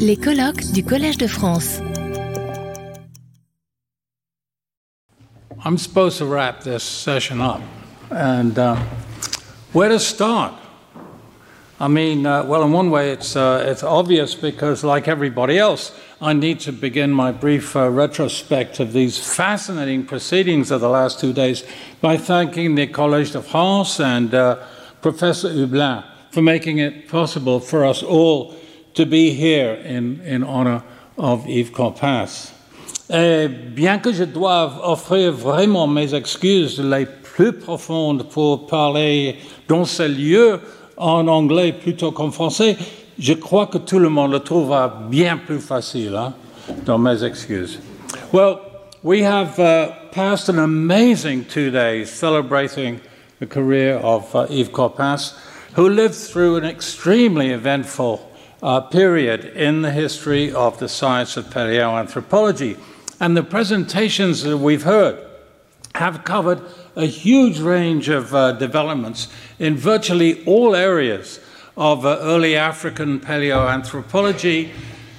Les colloques du Collège de France. I'm supposed to wrap this session up. And uh, where to start? I mean, uh, well, in one way, it's, uh, it's obvious because, like everybody else, I need to begin my brief uh, retrospect of these fascinating proceedings of the last two days by thanking the Collège de France and uh, Professor Hublin for making it possible for us all to be here in, in honor of Yves Coppens. Et bien que je doive offrir vraiment mes excuses les plus profondes pour parler dans ce lieu en anglais plutôt qu'en français, je crois que tout le monde le trouvera bien plus facile hein, dans mes excuses. Well, we have uh, passed an amazing two days celebrating the career of uh, Yves Coppens, who lived through an extremely eventful uh, period in the history of the science of paleoanthropology. And the presentations that we've heard have covered a huge range of uh, developments in virtually all areas of uh, early African paleoanthropology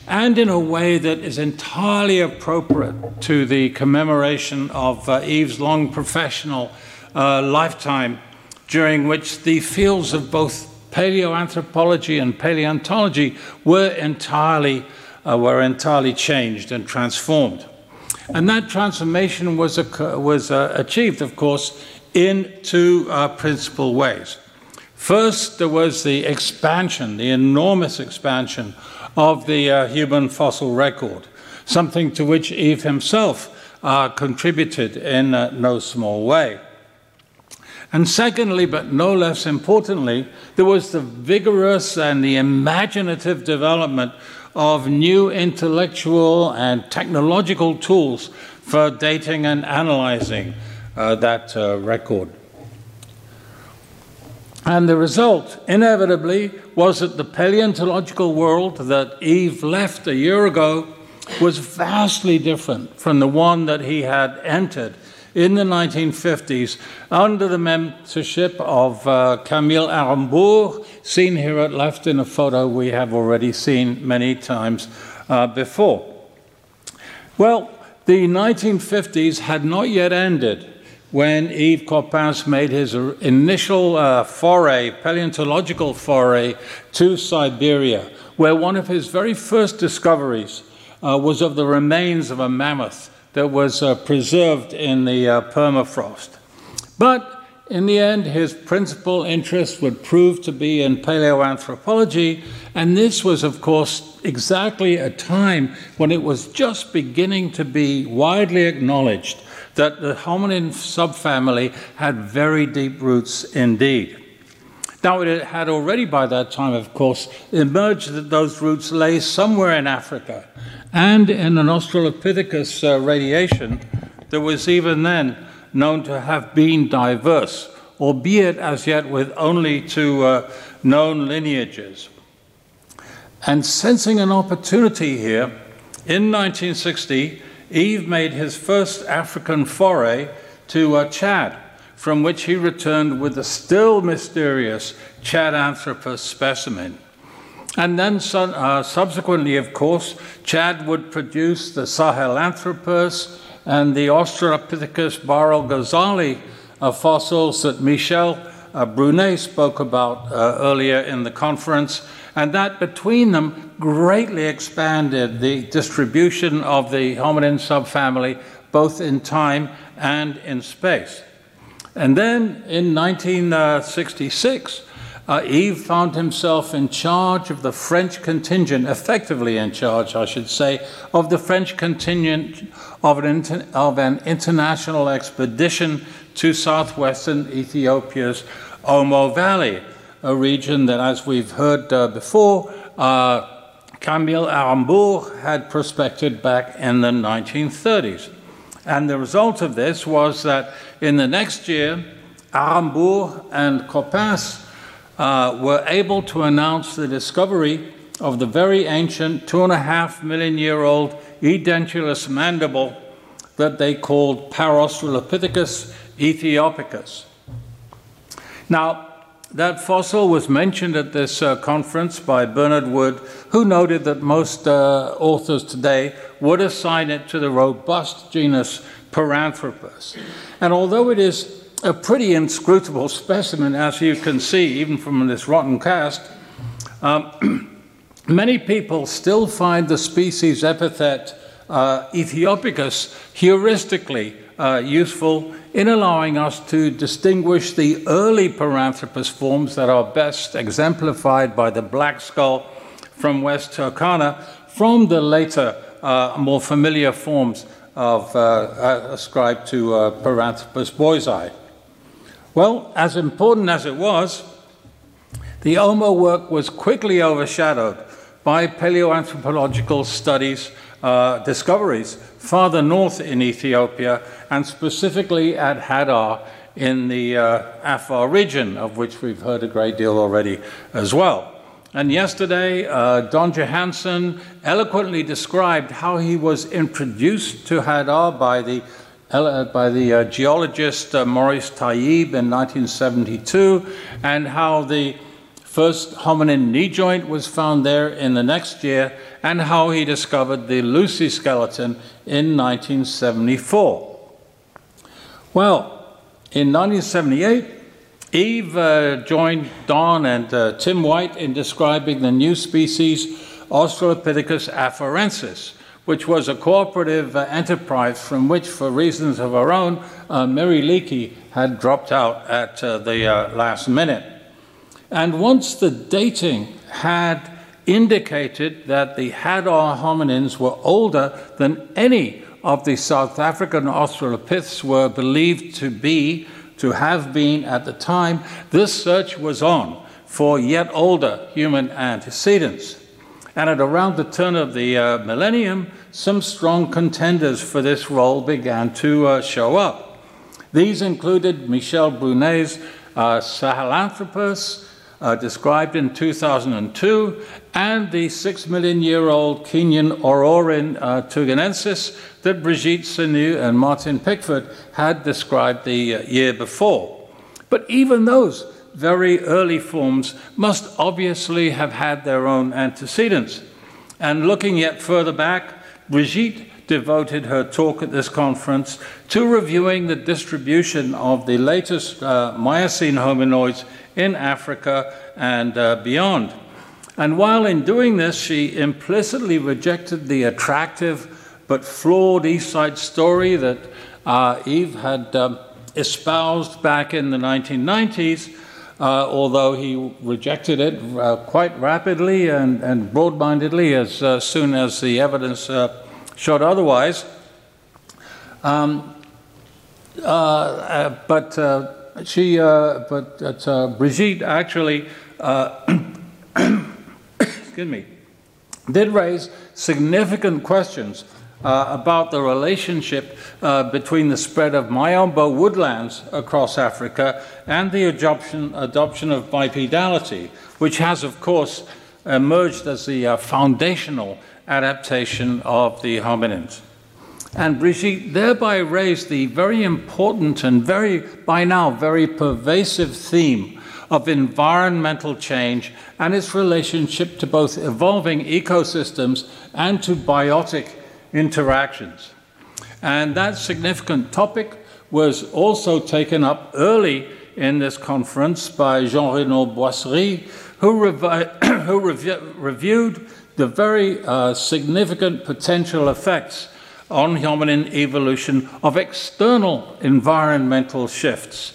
and in a way that is entirely appropriate to the commemoration of uh, Yves's long professional uh, lifetime, during which the fields of both paleoanthropology and paleontology were entirely, uh, were entirely changed and transformed. And that transformation was, was uh, achieved, of course, in two uh, principal ways. First, there was the expansion, the enormous expansion of the uh, human fossil record, something to which Yves himself uh, contributed in uh, no small way. And secondly, but no less importantly, there was the vigorous and the imaginative development of new intellectual and technological tools for dating and analyzing uh, that uh, record. And the result, inevitably, was that the paleontological world that Yves left a year ago was vastly different from the one that he had entered in the 1950s under the mentorship of uh, Camille Arambourg, seen here at left in a photo we have already seen many times uh, before. Well, the 1950s had not yet ended when Yves Coppens made his initial uh, foray, paleontological foray, to Siberia, where one of his very first discoveries uh, was of the remains of a mammoth that was uh, preserved in the uh, permafrost. But in the end, his principal interest would prove to be in paleoanthropology, and this was, of course, exactly a time when it was just beginning to be widely acknowledged that the hominin subfamily had very deep roots indeed. Now, it had already by that time, of course, emerged that those roots lay somewhere in Africa, and in an Australopithecus uh, radiation that was even then known to have been diverse, albeit as yet with only two uh, known lineages. And sensing an opportunity here, in 1960, Yves made his first African foray to uh, Chad, from which he returned with the still mysterious Tchadanthropus specimen. And then, uh, subsequently, of course, Chad would produce the Sahelanthropus and the Australopithecus bahrelghazali uh, fossils that Michel uh, Brunet spoke about uh, earlier in the conference, and that between them greatly expanded the distribution of the hominin subfamily, both in time and in space. And then in 1966, uh, Yves found himself in charge of the French contingent, effectively in charge, I should say, of the French contingent of an, inter- of an international expedition to southwestern Ethiopia's Omo Valley, a region that, as we've heard uh, before, uh, Camille Arambourg had prospected back in the 1930s. And the result of this was that in the next year, Arambourg and Coppens uh, were able to announce the discovery of the very ancient two and a half million year old edentulous mandible that they called Paraustralopithecus ethiopicus. Now, that fossil was mentioned at this uh, conference by Bernard Wood, who noted that most uh, authors today would assign it to the robust genus Paranthropus. And although it is a pretty inscrutable specimen, as you can see, even from this rotten cast, um, many people still find the species epithet uh, Ethiopicus heuristically uh, useful in allowing us to distinguish the early Paranthropus forms that are best exemplified by the black skull from West Turkana from the later, uh, more familiar forms of uh, uh ascribed to uh, Paranthropus boisei. Well, as important as it was, the OMO work was quickly overshadowed by paleoanthropological studies, uh, discoveries farther north in Ethiopia, and specifically at Hadar in the uh, Afar region, of which we've heard a great deal already as well. And yesterday, uh, Don Johanson eloquently described how he was introduced to Hadar by the, uh, by the uh, geologist uh, Maurice Taïeb in 1972, and how the first hominin knee joint was found there in the next year, and how he discovered the Lucy skeleton in 1974. Well, in 1978, Yves uh, joined Don and uh, Tim White in describing the new species Australopithecus afarensis, which was a cooperative uh, enterprise from which, for reasons of her own, uh, Mary Leakey had dropped out at uh, the uh, last minute. And once the dating had indicated that the Hadar hominins were older than any of the South African Australopiths were believed to be, to have been at the time, this search was on for yet older human antecedents. And at around the turn of the uh, millennium, some strong contenders for this role began to uh, show up. These included Michel Brunet's uh, Sahelanthropus, uh, described in 2002, and the six million year old Kenyan Orrorin uh, tugenensis that Brigitte Senut and Martin Pickford had described the uh, year before. But even those very early forms must obviously have had their own antecedents. And looking yet further back, Brigitte devoted her talk at this conference to reviewing the distribution of the latest uh, Miocene hominoids in Africa and uh, beyond. And while in doing this, she implicitly rejected the attractive but flawed East Side story that uh, Yves had um, espoused back in the 1990s, uh, although he rejected it uh, quite rapidly and, and broad mindedly as uh, soon as the evidence uh, showed otherwise. Um, uh, but she, but Brigitte actually, excuse me, did raise significant questions uh, about the relationship uh, between the spread of miombo woodlands across Africa and the adoption, adoption of bipedality, which has, of course, emerged as the uh, foundational adaptation of the hominins. And Brigitte thereby raised the very important and very, by now, very pervasive theme of environmental change and its relationship to both evolving ecosystems and to biotic interactions. And that significant topic was also taken up early in this conference by Jean Renaud Boisserie, who, revi- who rev- reviewed the very uh, significant potential effects on hominin evolution of external environmental shifts.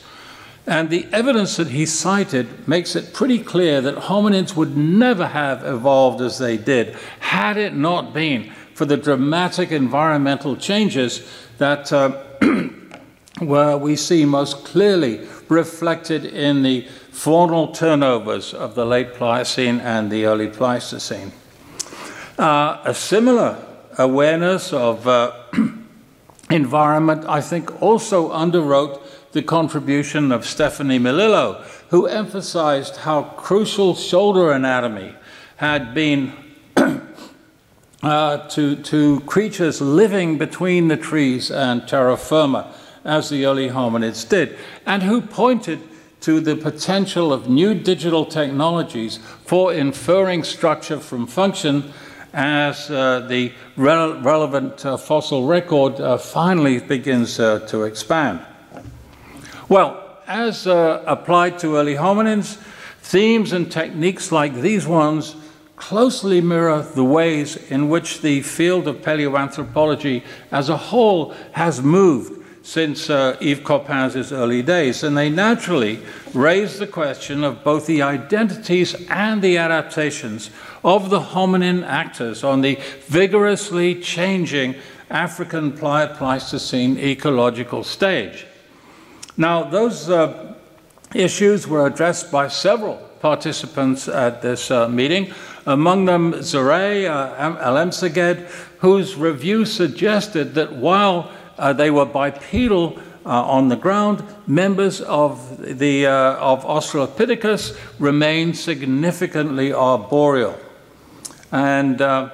And the evidence that he cited makes it pretty clear that hominids would never have evolved as they did had it not been for the dramatic environmental changes that uh, where we see most clearly reflected in the faunal turnovers of the late Pliocene and the early Pleistocene. Uh, a similar awareness of uh, environment, I think, also underwrote the contribution of Stephanie Melillo, who emphasized how crucial shoulder anatomy had been uh, to, to creatures living between the trees and terra firma, as the early hominids did, and who pointed to the potential of new digital technologies for inferring structure from function as uh, the re- relevant uh, fossil record uh, finally begins uh, to expand. Well, as uh, applied to early hominins, themes and techniques like these ones closely mirror the ways in which the field of paleoanthropology as a whole has moved since uh, Yves Coppens' early days, and they naturally raise the question of both the identities and the adaptations of the hominin actors on the vigorously changing African Pleistocene ecological stage. Now, those uh, issues were addressed by several participants at this uh, meeting, among them Zerai uh, whose review suggested that while uh, they were bipedal uh, on the ground, members of, the, uh, of Australopithecus remained significantly arboreal. And uh,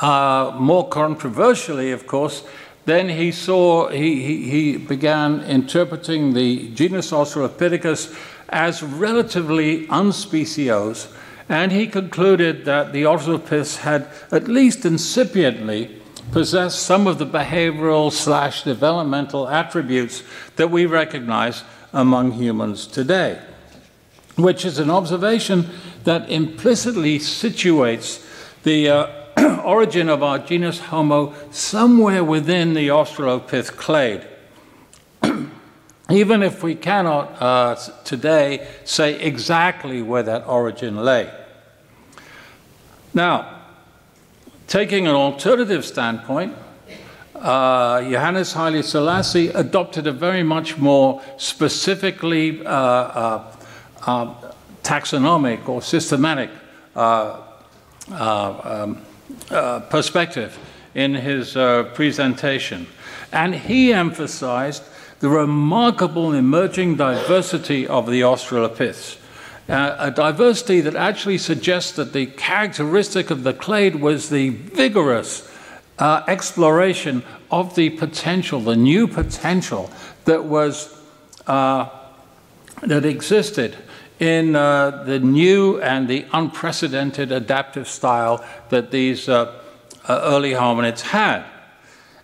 uh, more controversially, of course, then he saw, he, he, he began interpreting the genus Australopithecus as relatively unspeciose, and he concluded that the Australopiths had at least incipiently possessed some of the behavioral slash developmental attributes that we recognize among humans today, which is an observation that implicitly situates the uh, origin of our genus Homo somewhere within the Australopith clade. Even if we cannot uh, today say exactly where that origin lay. Now, taking an alternative standpoint, uh, Johannes Haile Selassie adopted a very much more specifically uh, uh, uh taxonomic or systematic uh, uh, um, perspective in his presentation. And he emphasized the remarkable emerging diversity of the Australopiths. Uh, a diversity that actually suggests that the characteristic of the clade was the vigorous uh, exploration of the potential, the new potential that was uh, that existed in uh, the new and the unprecedented adaptive style that these uh, uh, early hominids had.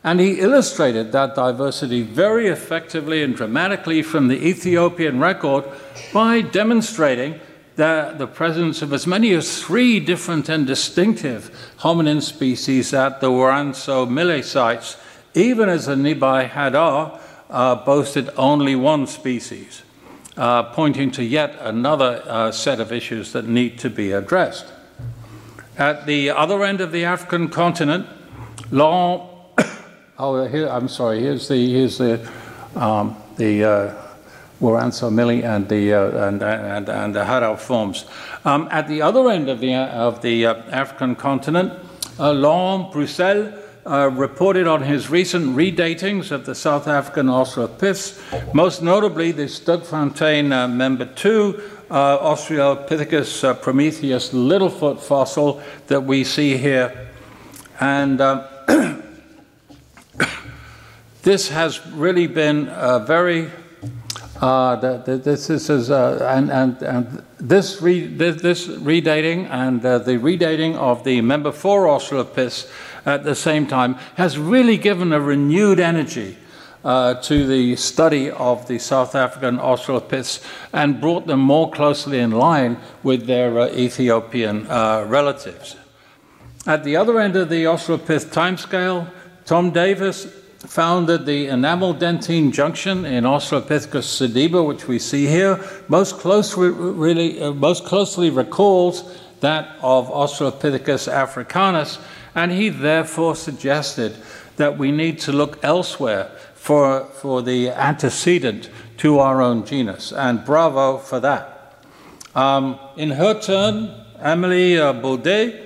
And he illustrated that diversity very effectively and dramatically from the Ethiopian record by demonstrating the, the presence of as many as three different and distinctive hominin species at the Woranso Mille sites, even as the Nibai Hadar uh, boasted only one species uh, pointing to yet another uh, set of issues that need to be addressed. At the other end of the African continent, long, oh, here, I'm sorry, here's the, here's the, um, the uh, Woranso Mille and the, uh, and, and, and the Hadar forms. Um, at the other end of the, of the uh, African continent, uh, Laurent Bruxelles uh, reported on his recent redatings of the South African Australopiths, most notably the Sterkfontein uh, member 2 uh, Australopithecus uh, prometheus littlefoot fossil that we see here. And uh, this has really been a very uh, the, the, this is uh, and, and, and this, re, this, this, redating and uh, the redating of the member four Australopiths at the same time has really given a renewed energy uh, to the study of the South African Australopiths and brought them more closely in line with their uh, Ethiopian uh, relatives. At the other end of the Australopith timescale, Tom Davies founded the enamel dentine junction in Australopithecus sediba, which we see here, most closely, really, uh, most closely recalls that of Australopithecus africanus, and he therefore suggested that we need to look elsewhere for, for the antecedent to our own genus, and bravo for that. Um, in her turn, Emily uh, Beaudet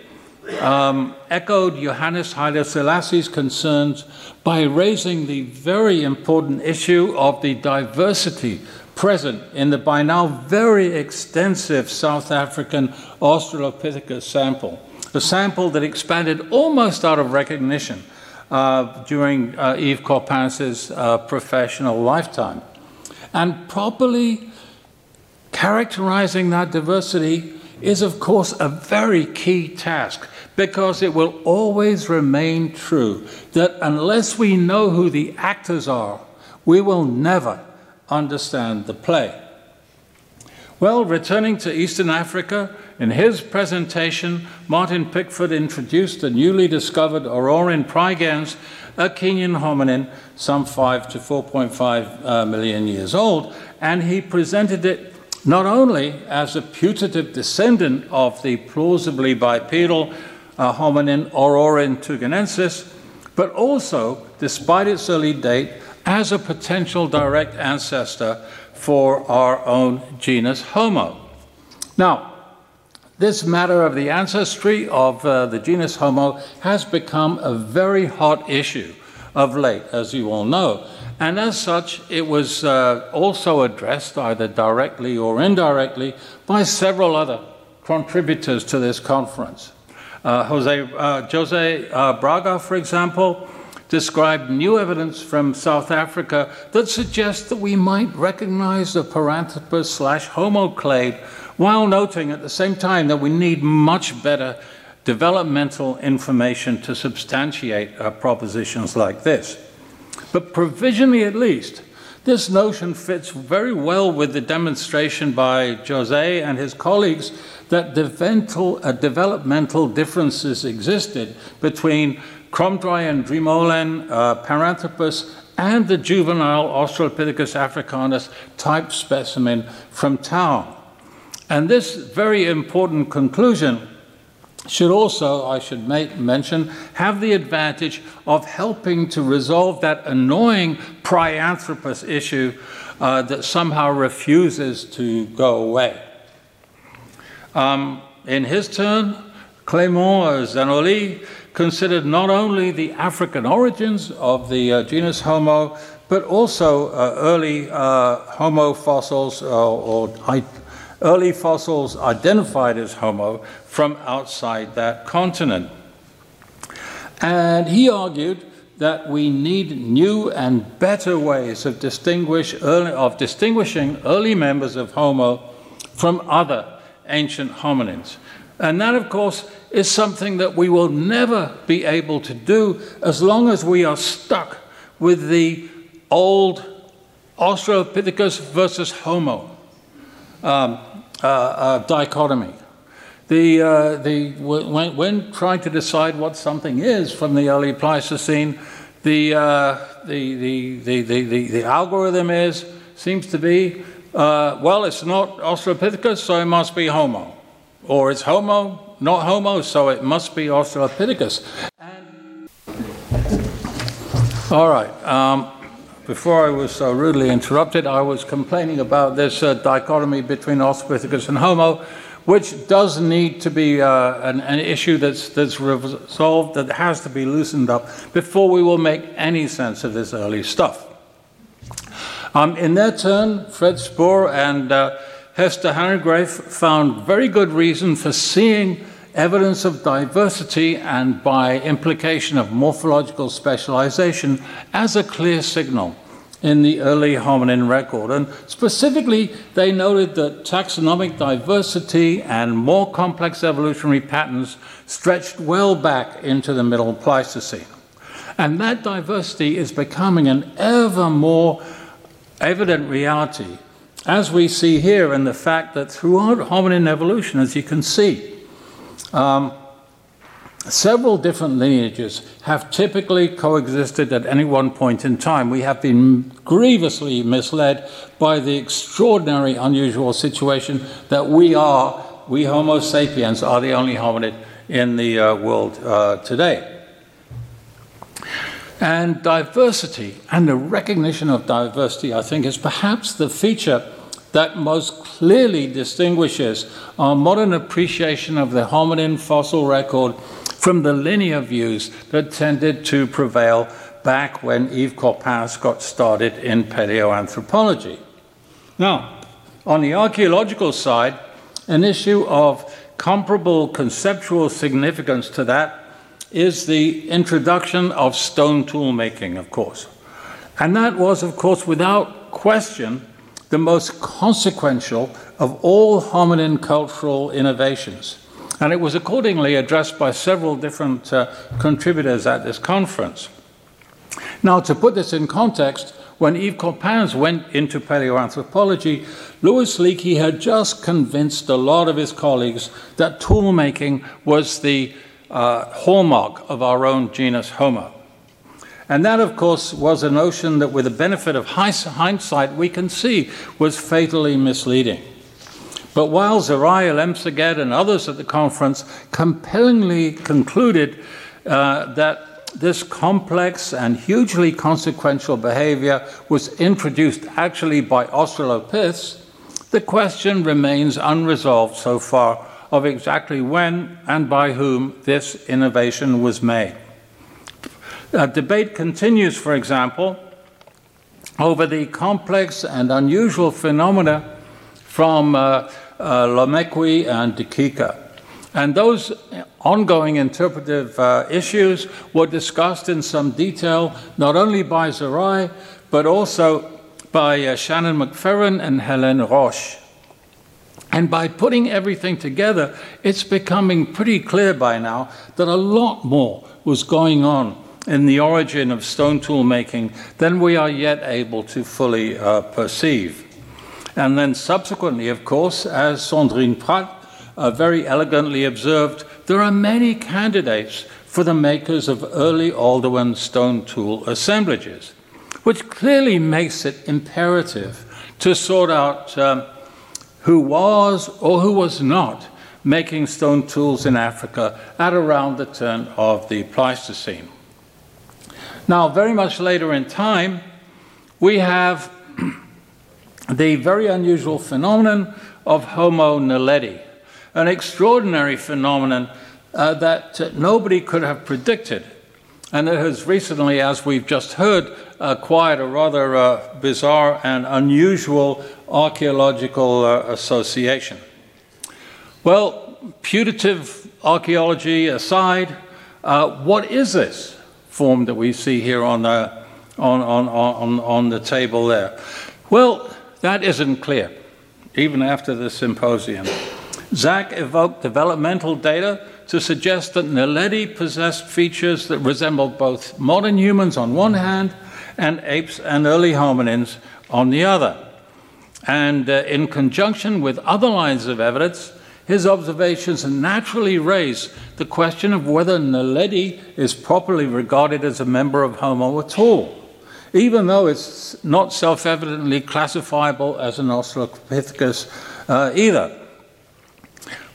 um, echoed Johannes Haile Selassie's concerns by raising the very important issue of the diversity present in the by now very extensive South African Australopithecus sample, a sample that expanded almost out of recognition uh, during uh, Yves Coppens' uh, professional lifetime. And properly characterizing that diversity is, of course, a very key task because it will always remain true that unless we know who the actors are, we will never understand the play. Well, returning to Eastern Africa, in his presentation, Martin Pickford introduced the newly discovered Orrorin praegens, a Kenyan hominin some 5 to 4.5 uh, million years old, and he presented it not only as a putative descendant of the plausibly bipedal uh, hominin Orrorin tugenensis, but also, despite its early date, as a potential direct ancestor for our own genus Homo. Now, this matter of the ancestry of uh, the genus Homo has become a very hot issue of late, as you all know. And as such, it was uh, also addressed either directly or indirectly by several other contributors to this conference. Uh, Jose, uh, Jose uh, Braga, for example, described new evidence from South Africa that suggests that we might recognize the Paranthropus slash Homo clade, while noting at the same time that we need much better developmental information to substantiate propositions like this. But provisionally, at least, this notion fits very well with the demonstration by Jose and his colleagues that developmental, uh, developmental differences existed between Kromdraai Drimolen, uh, Paranthropus, and the juvenile Australopithecus africanus type specimen from Taung. And this very important conclusion should also, I should make, mention, have the advantage of helping to resolve that annoying Praeanthropus issue uh, that somehow refuses to go away. Um, in his turn, Clément Zanolli considered not only the African origins of the uh, genus Homo, but also uh, early uh, Homo fossils uh, or, or early fossils identified as Homo from outside that continent. And he argued that we need new and better ways of, distinguish early, of distinguishing early members of Homo from other ancient hominins. And that, of course, is something that we will never be able to do as long as we are stuck with the old Australopithecus versus Homo um, uh, uh, dichotomy. The, uh, the, when, when, trying to decide what something is from the early Pleistocene, the, uh, the, the, the, the, the, algorithm is, seems to be, uh, well, it's not Australopithecus, so it must be Homo. Or it's Homo, not Homo, so it must be Australopithecus. And... All right. Um, before I was so rudely interrupted, I was complaining about this uh, dichotomy between Australopithecus and Homo, which does need to be uh, an, an, issue that's, that's resolved, that has to be loosened up before we will make any sense of this early stuff. Um, in their turn, Fred Spoor and uh, Hester Hanegraef found very good reason for seeing evidence of diversity and by implication of morphological specialization as a clear signal in the early hominin record. And specifically, they noted that taxonomic diversity and more complex evolutionary patterns stretched well back into the Middle Pleistocene. And that diversity is becoming an ever more evident reality, as we see here in the fact that throughout hominin evolution, as you can see, um, several different lineages have typically coexisted at any one point in time. We have been grievously misled by the extraordinary, unusual situation that we are, we Homo sapiens, are the only hominid in the uh, world uh, today. And diversity and the recognition of diversity, I think, is perhaps the feature that most clearly distinguishes our modern appreciation of the hominin fossil record from the linear views that tended to prevail back when Yves Coppens got started in paleoanthropology. Now, on the archaeological side, an issue of comparable conceptual significance to that is the introduction of stone tool making, of course. And that was, of course, without question, the most consequential of all hominin cultural innovations. And it was accordingly addressed by several different uh, contributors at this conference. Now, to put this in context, when Yves Coppens went into paleoanthropology, Louis Leakey had just convinced a lot of his colleagues that tool making was the uh, hallmark of our own genus Homo. And that, of course, was a notion that, with the benefit of hindsight, we can see was fatally misleading. But while Zerai Alemseged and others at the conference compellingly concluded uh, that this complex and hugely consequential behavior was introduced actually by Australopiths, the question remains unresolved so far of exactly when and by whom this innovation was made. A debate continues, for example, over the complex and unusual phenomena from uh, uh, and Dikika. And those ongoing interpretive uh, issues were discussed in some detail, not only by Zerai, but also by uh, Shannon McPherron and Helen Roche. And by putting everything together, it's becoming pretty clear by now that a lot more was going on in the origin of stone tool making than we are yet able to fully uh, perceive. And then subsequently, of course, as Sandrine Prat uh, very elegantly observed, there are many candidates for the makers of early Oldowan stone tool assemblages, which clearly makes it imperative to sort out um, who was or who was not making stone tools in Africa at around the turn of the Pleistocene. Now, very much later in time, we have the very unusual phenomenon of Homo naledi, an extraordinary phenomenon uh, that uh, nobody could have predicted. And it has recently, as we've just heard, acquired a rather uh, bizarre and unusual archaeological uh, association. Well, putative archaeology aside, uh, what is this form that we see here on the, on, on, on, on the table there? Well, that isn't clear, even after the symposium. Zach evoked developmental data to suggest that Naledi possessed features that resembled both modern humans on one hand and apes and early hominins on the other. And uh, in conjunction with other lines of evidence, his observations naturally raise the question of whether Naledi is properly regarded as a member of Homo at all, even though it's not self evidently classifiable as an Australopithecus uh, either.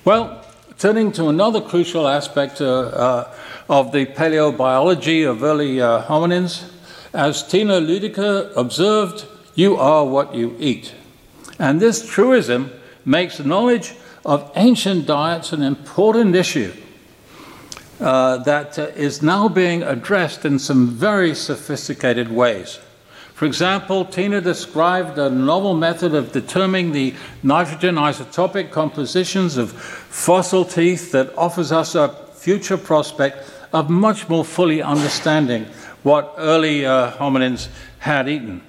Well, turning to another crucial aspect uh, uh, of the paleobiology of early uh, hominins, as Tina Lüdecke observed, you are what you eat. And this truism makes knowledge of ancient diets an important issue uh, that uh, is now being addressed in some very sophisticated ways. For example, Tina described a novel method of determining the nitrogen isotopic compositions of fossil teeth that offers us a future prospect of much more fully understanding what early uh, hominins had eaten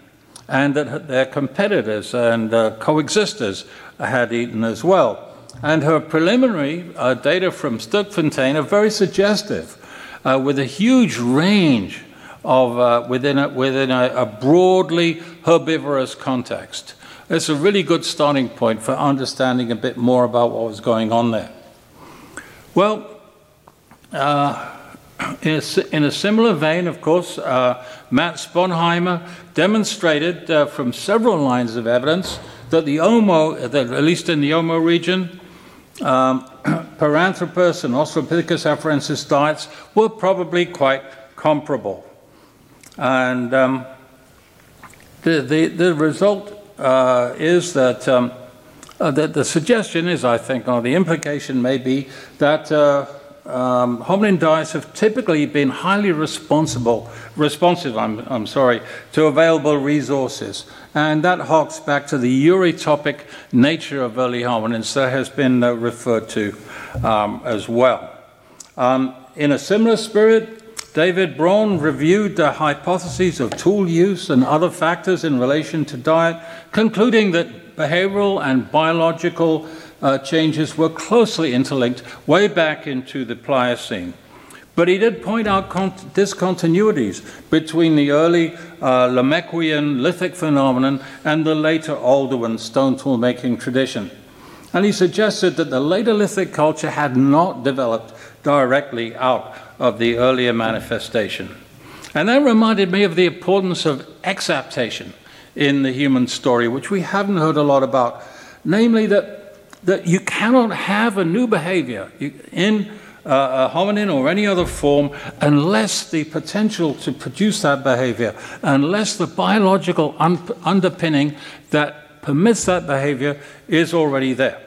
and that their competitors and uh, coexisters had eaten as well. And her preliminary uh, data from Sterkfontein are very suggestive, uh, with a huge range of uh, within, a, within a, a, broadly herbivorous context. It's a really good starting point for understanding a bit more about what was going on there. Well, uh, in, a, in, a, similar vein, of course, uh, Matt Sponheimer demonstrated uh, from several lines of evidence that the Omo, that at least in the Omo region, um, Paranthropus and Australopithecus afarensis diets were probably quite comparable. And um, the, the, the result uh, is that, um, uh, that the suggestion is, I think, or the implication may be that uh, um, hominin diets have typically been highly responsible, responsive, I'm, I'm sorry, to available resources. And that harks back to the eurytopic nature of early hominins that has been uh, referred to um, as well. Um, in a similar spirit, David Braun reviewed the hypotheses of tool use and other factors in relation to diet, concluding that behavioral and biological uh, changes were closely interlinked way back into the Pliocene. But he did point out discontinuities between the early uh, Lomekwian lithic phenomenon and the later Oldowan stone tool making tradition. And he suggested that the later lithic culture had not developed directly out of the earlier manifestation. And that reminded me of the importance of exaptation in the human story, which we haven't heard a lot about. Namely, that, that you cannot have a new behavior in uh, a hominin or any other form unless the potential to produce that behavior, unless the biological un- underpinning that permits that behavior is already there.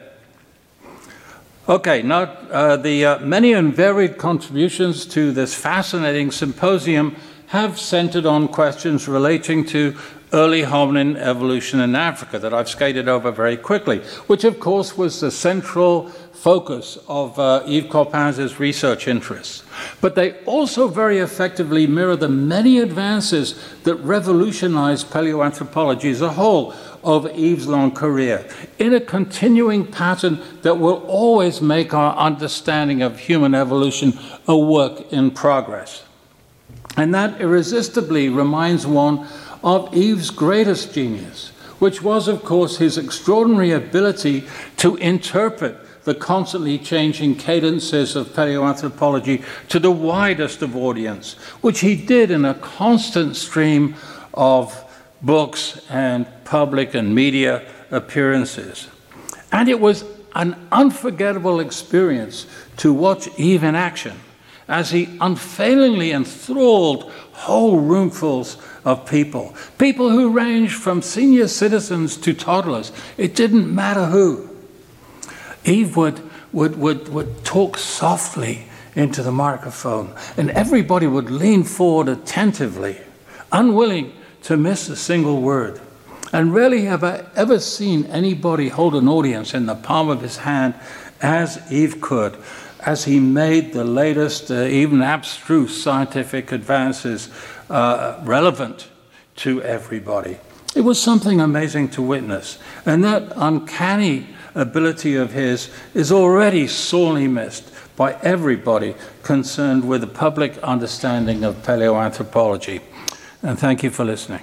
Okay, now uh, the uh, many and varied contributions to this fascinating symposium have centered on questions relating to early hominin evolution in Africa that I've skated over very quickly, which of course was the central focus of uh, Yves Coppens' research interests. But they also very effectively mirror the many advances that revolutionized paleoanthropology as a whole over Yves' long career, in a continuing pattern that will always make our understanding of human evolution a work in progress. And that irresistibly reminds one of Yves's greatest genius, which was, of course, his extraordinary ability to interpret the constantly changing cadences of paleoanthropology to the widest of audience, which he did in a constant stream of books and public and media appearances. And it was an unforgettable experience to watch Eve in action as he unfailingly enthralled whole roomfuls of people, people who ranged from senior citizens to toddlers. It didn't matter who. Yves would, would, would, would talk softly into the microphone, and everybody would lean forward attentively, unwilling to miss a single word. And rarely have I ever seen anybody hold an audience in the palm of his hand as Yves could, as he made the latest, uh, even abstruse scientific advances uh, relevant to everybody. It was something amazing to witness. And that uncanny ability of his is already sorely missed by everybody concerned with the public understanding of paleoanthropology. And thank you for listening.